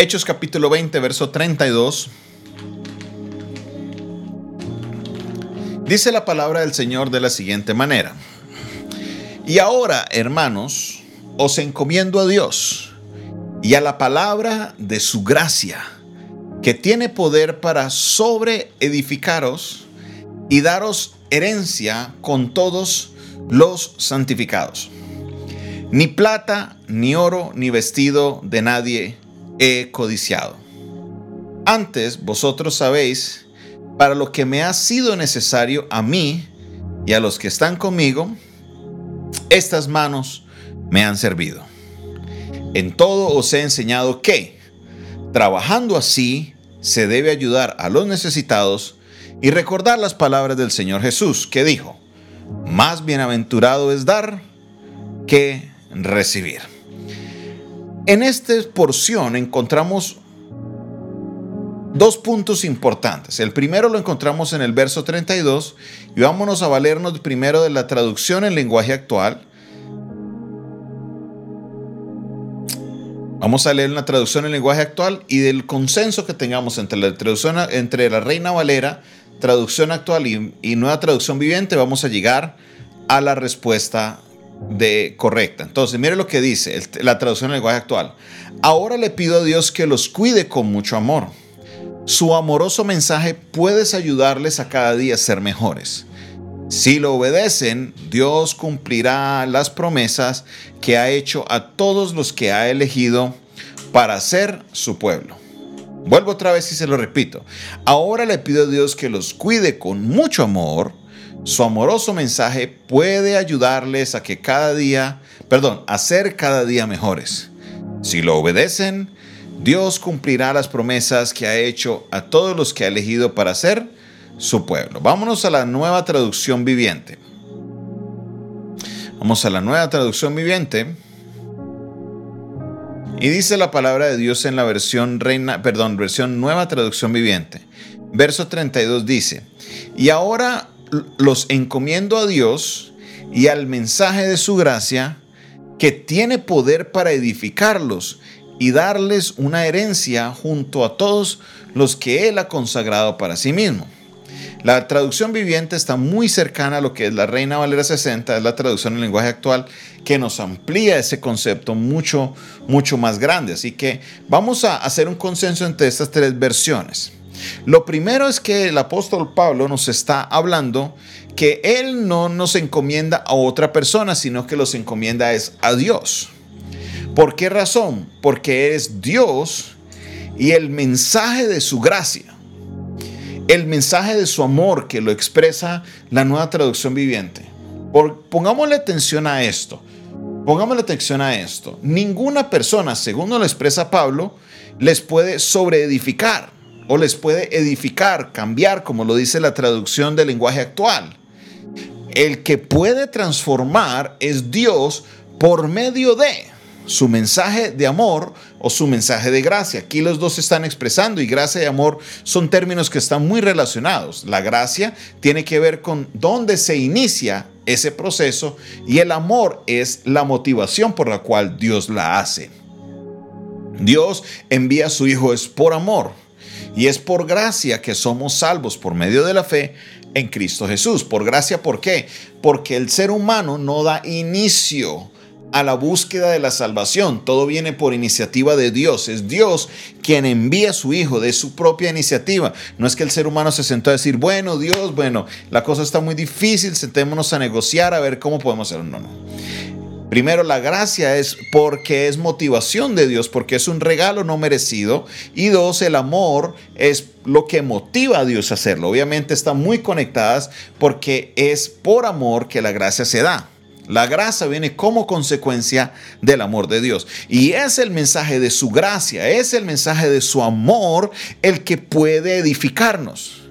Hechos capítulo 20, verso 32. Dice la palabra del Señor de la siguiente manera. Y ahora, hermanos, os encomiendo a Dios y a la palabra de su gracia, que tiene poder para sobreedificaros y daros herencia con todos los santificados. Ni plata, ni oro, ni vestido de nadie he codiciado. Antes vosotros sabéis para lo que me ha sido necesario a mí y a los que están conmigo, estas manos me han servido. En todo os he enseñado que, trabajando así, se debe ayudar a los necesitados y recordar las palabras del Señor Jesús, que dijo, más bienaventurado es dar que recibir. En esta porción encontramos dos puntos importantes. El primero lo encontramos en el verso 32 y vámonos a valernos primero de la traducción en lenguaje actual. Vamos a leer la traducción en lenguaje actual y del consenso que tengamos entre la traducción entre la Reina Valera, traducción actual y, y nueva traducción viviente, vamos a llegar a la respuesta de correcta. Entonces, mire lo que dice la traducción en lenguaje actual. Ahora le pido a Dios que los cuide con mucho amor. Su amoroso mensaje puede ayudarles a cada día ser mejores. Si lo obedecen, Dios cumplirá las promesas que ha hecho a todos los que ha elegido para ser su pueblo. Vuelvo otra vez y se lo repito. Ahora le pido a Dios que los cuide con mucho amor su amoroso mensaje puede ayudarles a que cada día, perdón, a ser cada día mejores. Si lo obedecen, Dios cumplirá las promesas que ha hecho a todos los que ha elegido para ser su pueblo. Vámonos a la nueva traducción viviente. Vamos a la nueva traducción viviente. Y dice la palabra de Dios en la versión reina, perdón, versión nueva traducción viviente. Verso 32 dice, "Y ahora los encomiendo a Dios y al mensaje de su gracia que tiene poder para edificarlos y darles una herencia junto a todos los que Él ha consagrado para sí mismo. La traducción viviente está muy cercana a lo que es la Reina Valera 60, es la traducción en lenguaje actual que nos amplía ese concepto mucho, mucho más grande. Así que vamos a hacer un consenso entre estas tres versiones. Lo primero es que el apóstol Pablo nos está hablando que él no nos encomienda a otra persona, sino que los encomienda es a Dios. ¿Por qué razón? Porque es Dios y el mensaje de su gracia, el mensaje de su amor que lo expresa la nueva traducción viviente. pongámosle atención a esto. Pongámosle atención a esto. Ninguna persona, según lo expresa Pablo, les puede sobreedificar o les puede edificar, cambiar, como lo dice la traducción del lenguaje actual. El que puede transformar es Dios por medio de su mensaje de amor o su mensaje de gracia. Aquí los dos se están expresando y gracia y amor son términos que están muy relacionados. La gracia tiene que ver con dónde se inicia ese proceso y el amor es la motivación por la cual Dios la hace. Dios envía a su Hijo es por amor. Y es por gracia que somos salvos por medio de la fe en Cristo Jesús. Por gracia, ¿por qué? Porque el ser humano no da inicio a la búsqueda de la salvación. Todo viene por iniciativa de Dios. Es Dios quien envía a su Hijo de su propia iniciativa. No es que el ser humano se sentó a decir, bueno, Dios, bueno, la cosa está muy difícil, sentémonos a negociar a ver cómo podemos hacerlo. No, no. Primero, la gracia es porque es motivación de Dios, porque es un regalo no merecido. Y dos, el amor es lo que motiva a Dios a hacerlo. Obviamente están muy conectadas porque es por amor que la gracia se da. La gracia viene como consecuencia del amor de Dios. Y es el mensaje de su gracia, es el mensaje de su amor el que puede edificarnos.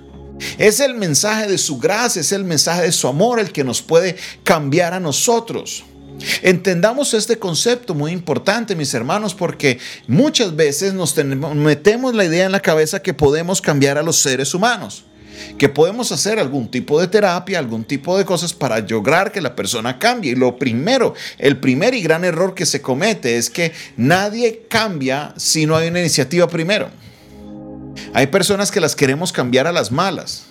Es el mensaje de su gracia, es el mensaje de su amor el que nos puede cambiar a nosotros. Entendamos este concepto muy importante, mis hermanos, porque muchas veces nos metemos la idea en la cabeza que podemos cambiar a los seres humanos. que podemos hacer algún tipo de terapia, algún tipo de cosas para lograr que la persona cambie. Y lo primero, el primer y gran error que se comete es que nadie cambia si no hay una iniciativa primero. Hay personas que las queremos cambiar a las malas.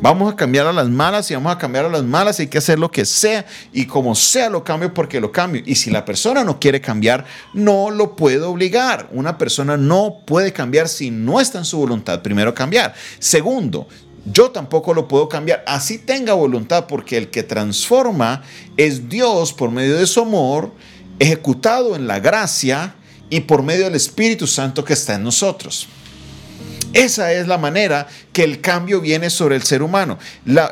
Vamos a cambiar a las malas y vamos a cambiar a las malas. Hay que hacer lo que sea y como sea lo cambio porque lo cambio. Y si la persona no quiere cambiar, no lo puedo obligar. Una persona no puede cambiar si no está en su voluntad. Primero cambiar. Segundo, yo tampoco lo puedo cambiar. Así tenga voluntad porque el que transforma es Dios por medio de su amor, ejecutado en la gracia y por medio del Espíritu Santo que está en nosotros. Esa es la manera que el cambio viene sobre el ser humano.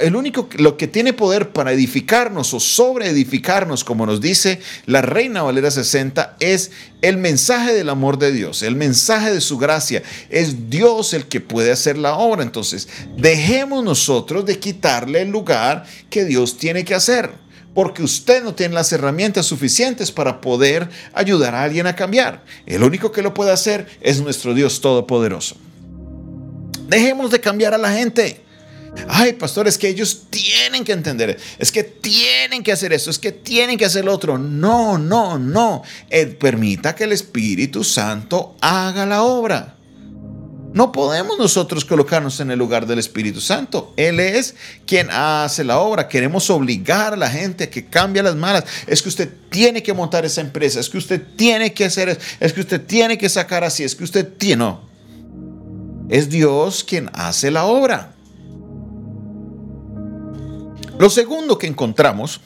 el único lo que tiene poder para edificarnos o sobre edificarnos, como nos dice la Reina Valera 60, es el mensaje del amor de Dios, el mensaje de su gracia. Es Dios el que puede hacer la obra. Entonces, dejemos nosotros de quitarle el lugar que Dios tiene que hacer porque usted no tiene las herramientas suficientes para poder ayudar a alguien a cambiar. El único que lo puede hacer es nuestro Dios Todopoderoso. Dejemos de cambiar a la gente. Ay, pastor, es que ellos tienen que entender, es que tienen que hacer eso, es que tienen que hacer lo otro. No, no, no. permita que el Espíritu Santo haga la obra. No podemos nosotros colocarnos en el lugar del Espíritu Santo. Él es quien hace la obra. Queremos obligar a la gente a que cambie las malas. Es que usted tiene que montar esa empresa. Es que usted tiene que hacer eso. Es que usted tiene que sacar así. Es que usted tiene. No. Es Dios quien hace la obra. Lo segundo que encontramos,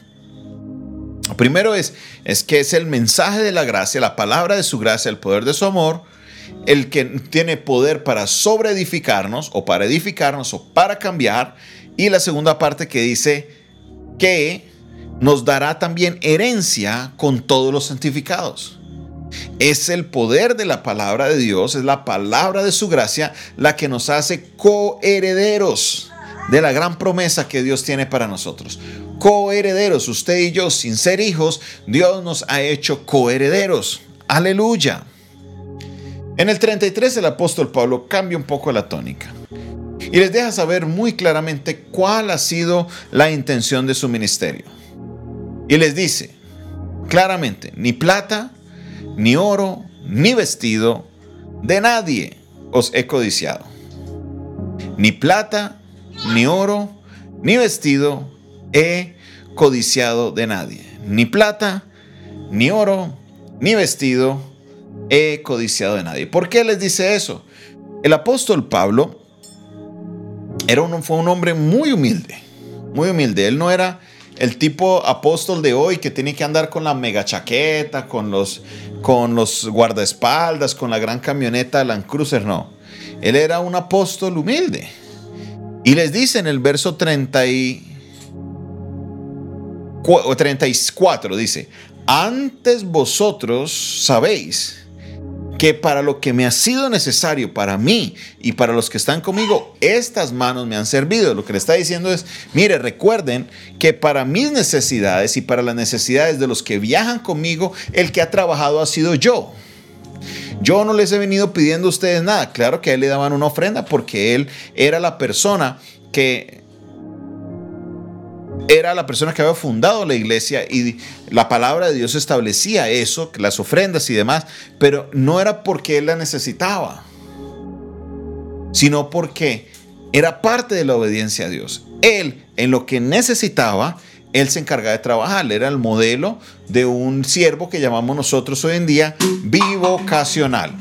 primero es, es que es el mensaje de la gracia, la palabra de su gracia, el poder de su amor, el que tiene poder para sobreedificarnos o para edificarnos o para cambiar. Y la segunda parte que dice que nos dará también herencia con todos los santificados. Es el poder de la palabra de Dios, es la palabra de su gracia la que nos hace coherederos de la gran promesa que Dios tiene para nosotros. Coherederos, usted y yo, sin ser hijos, Dios nos ha hecho coherederos. Aleluya. En el 33 el apóstol Pablo cambia un poco la tónica y les deja saber muy claramente cuál ha sido la intención de su ministerio. Y les dice claramente, ni plata, ni oro, ni vestido de nadie os he codiciado. Ni plata, ni oro, ni vestido he codiciado de nadie. Ni plata, ni oro, ni vestido he codiciado de nadie. ¿Por qué les dice eso? El apóstol Pablo era un, fue un hombre muy humilde, muy humilde. Él no era el tipo apóstol de hoy que tiene que andar con la mega chaqueta, con los, con los guardaespaldas, con la gran camioneta Land Cruiser, no. Él era un apóstol humilde. Y les dice en el verso 30 y, 34, dice, antes vosotros sabéis que para lo que me ha sido necesario para mí y para los que están conmigo, estas manos me han servido. Lo que le está diciendo es, mire, recuerden que para mis necesidades y para las necesidades de los que viajan conmigo, el que ha trabajado ha sido yo. Yo no les he venido pidiendo a ustedes nada. Claro que a él le daban una ofrenda porque él era la persona que era la persona que había fundado la iglesia y la palabra de Dios establecía eso, las ofrendas y demás, pero no era porque él la necesitaba, sino porque era parte de la obediencia a Dios. Él, en lo que necesitaba, él se encargaba de trabajar, era el modelo de un siervo que llamamos nosotros hoy en día bivocacional.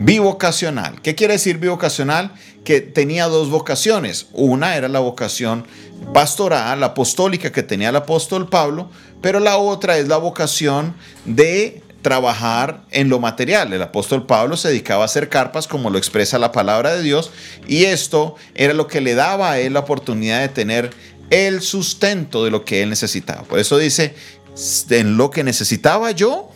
Bivocacional. ¿Qué quiere decir bivocacional? Que tenía dos vocaciones. Una era la vocación pastoral, apostólica que tenía el apóstol Pablo, pero la otra es la vocación de trabajar en lo material. El apóstol Pablo se dedicaba a hacer carpas, como lo expresa la palabra de Dios, y esto era lo que le daba a él la oportunidad de tener el sustento de lo que él necesitaba. Por eso dice, en lo que necesitaba yo,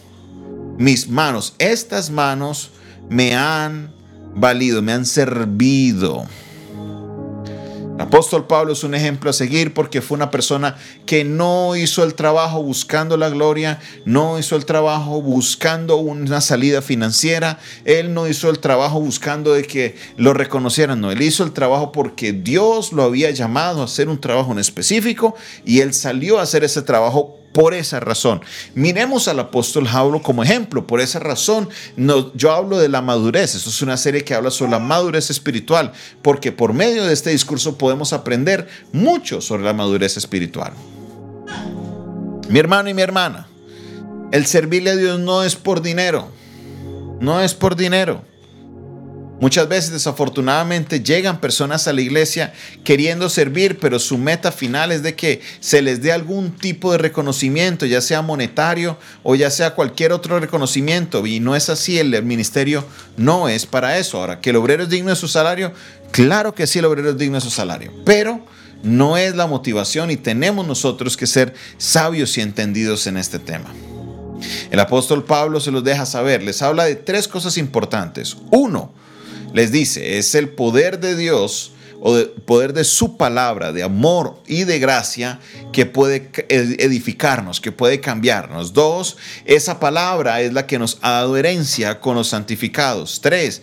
mis manos, estas manos me han valido, me han servido. Apóstol Pablo es un ejemplo a seguir porque fue una persona que no hizo el trabajo buscando la gloria, no hizo el trabajo buscando una salida financiera, él no hizo el trabajo buscando de que lo reconocieran, no, él hizo el trabajo porque Dios lo había llamado a hacer un trabajo en específico y él salió a hacer ese trabajo por esa razón. Miremos al apóstol Pablo como ejemplo. Por esa razón, no, yo hablo de la madurez. Esto es una serie que habla sobre la madurez espiritual, porque por medio de este discurso podemos aprender mucho sobre la madurez espiritual. Mi hermano y mi hermana, el servirle a Dios no es por dinero. No es por dinero. Muchas veces desafortunadamente llegan personas a la iglesia queriendo servir, pero su meta final es de que se les dé algún tipo de reconocimiento, ya sea monetario o ya sea cualquier otro reconocimiento. Y no es así, el ministerio no es para eso. Ahora, que el obrero es digno de su salario, claro que sí, el obrero es digno de su salario, pero no es la motivación y tenemos nosotros que ser sabios y entendidos en este tema. El apóstol Pablo se los deja saber, les habla de tres cosas importantes. Uno, les dice, es el poder de Dios o el poder de su palabra, de amor y de gracia que puede edificarnos, que puede cambiarnos. Dos, esa palabra es la que nos ha dado herencia con los santificados. Tres,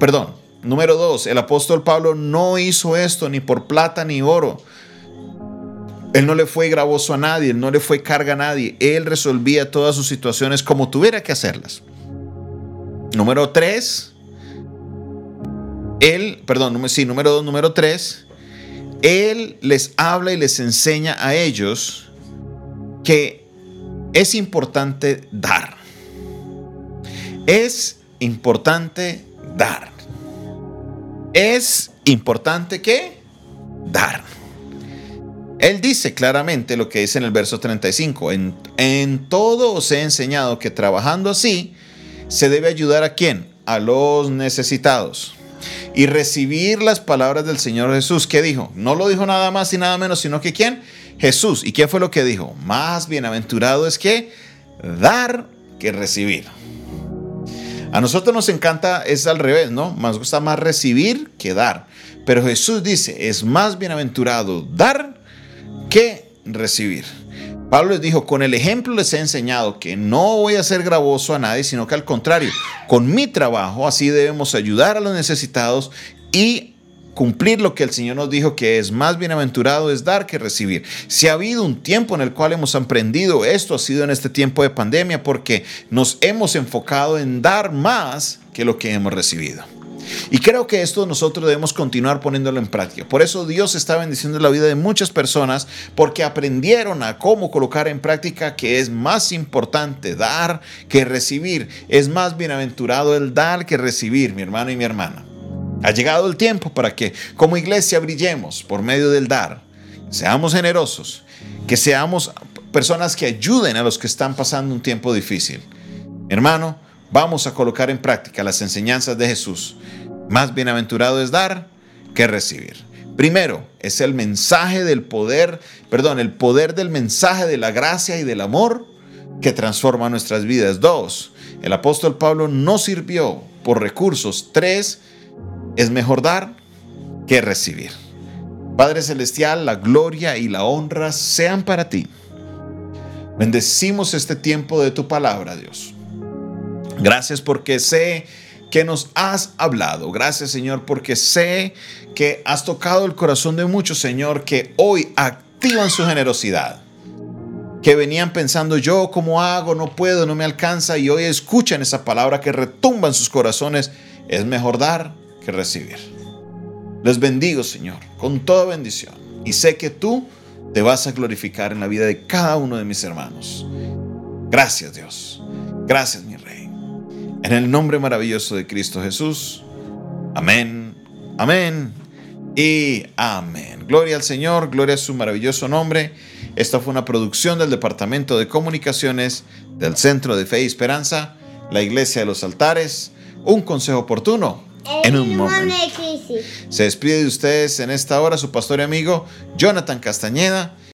perdón, número dos, el apóstol Pablo no hizo esto ni por plata ni oro. Él no le fue gravoso a nadie, él no le fue carga a nadie. Él resolvía todas sus situaciones como tuviera que hacerlas. Número tres, él, perdón, sí, número dos, número tres, Él les habla y les enseña a ellos que es importante dar. Es importante dar. Es importante que dar. Él dice claramente lo que dice en el verso 35. En, en todo os he enseñado que trabajando así se debe ayudar a quién? A los necesitados y recibir las palabras del Señor Jesús. ¿Qué dijo? No lo dijo nada más y nada menos, sino que ¿quién? Jesús. ¿Y qué fue lo que dijo? Más bienaventurado es que dar que recibir. A nosotros nos encanta, es al revés, ¿no? Más gusta más recibir que dar. Pero Jesús dice, es más bienaventurado dar que recibir. Pablo les dijo, con el ejemplo les he enseñado que no voy a ser gravoso a nadie, sino que al contrario, con mi trabajo así debemos ayudar a los necesitados y cumplir lo que el Señor nos dijo que es más bienaventurado es dar que recibir. Si ha habido un tiempo en el cual hemos aprendido esto, ha sido en este tiempo de pandemia porque nos hemos enfocado en dar más que lo que hemos recibido. Y creo que esto nosotros debemos continuar poniéndolo en práctica. Por eso Dios está bendiciendo la vida de muchas personas porque aprendieron a cómo colocar en práctica que es más importante dar que recibir. Es más bienaventurado el dar que recibir, mi hermano y mi hermana. Ha llegado el tiempo para que como iglesia brillemos por medio del dar. Seamos generosos, que seamos personas que ayuden a los que están pasando un tiempo difícil. Hermano, vamos a colocar en práctica las enseñanzas de Jesús. Más bienaventurado es dar que recibir. Primero, es el mensaje del poder, perdón, el poder del mensaje de la gracia y del amor que transforma nuestras vidas. Dos, el apóstol Pablo no sirvió por recursos. Tres, es mejor dar que recibir. Padre Celestial, la gloria y la honra sean para ti. Bendecimos este tiempo de tu palabra, Dios. Gracias porque sé que nos has hablado. Gracias Señor porque sé que has tocado el corazón de muchos, Señor, que hoy activan su generosidad. Que venían pensando, yo cómo hago, no puedo, no me alcanza, y hoy escuchan esa palabra que retumba en sus corazones. Es mejor dar que recibir. Les bendigo, Señor, con toda bendición. Y sé que tú te vas a glorificar en la vida de cada uno de mis hermanos. Gracias, Dios. Gracias, mi en el nombre maravilloso de Cristo Jesús. Amén, amén y amén. Gloria al Señor, gloria a su maravilloso nombre. Esta fue una producción del Departamento de Comunicaciones del Centro de Fe y Esperanza, la Iglesia de los Altares. Un consejo oportuno en un momento. Se despide de ustedes en esta hora su pastor y amigo Jonathan Castañeda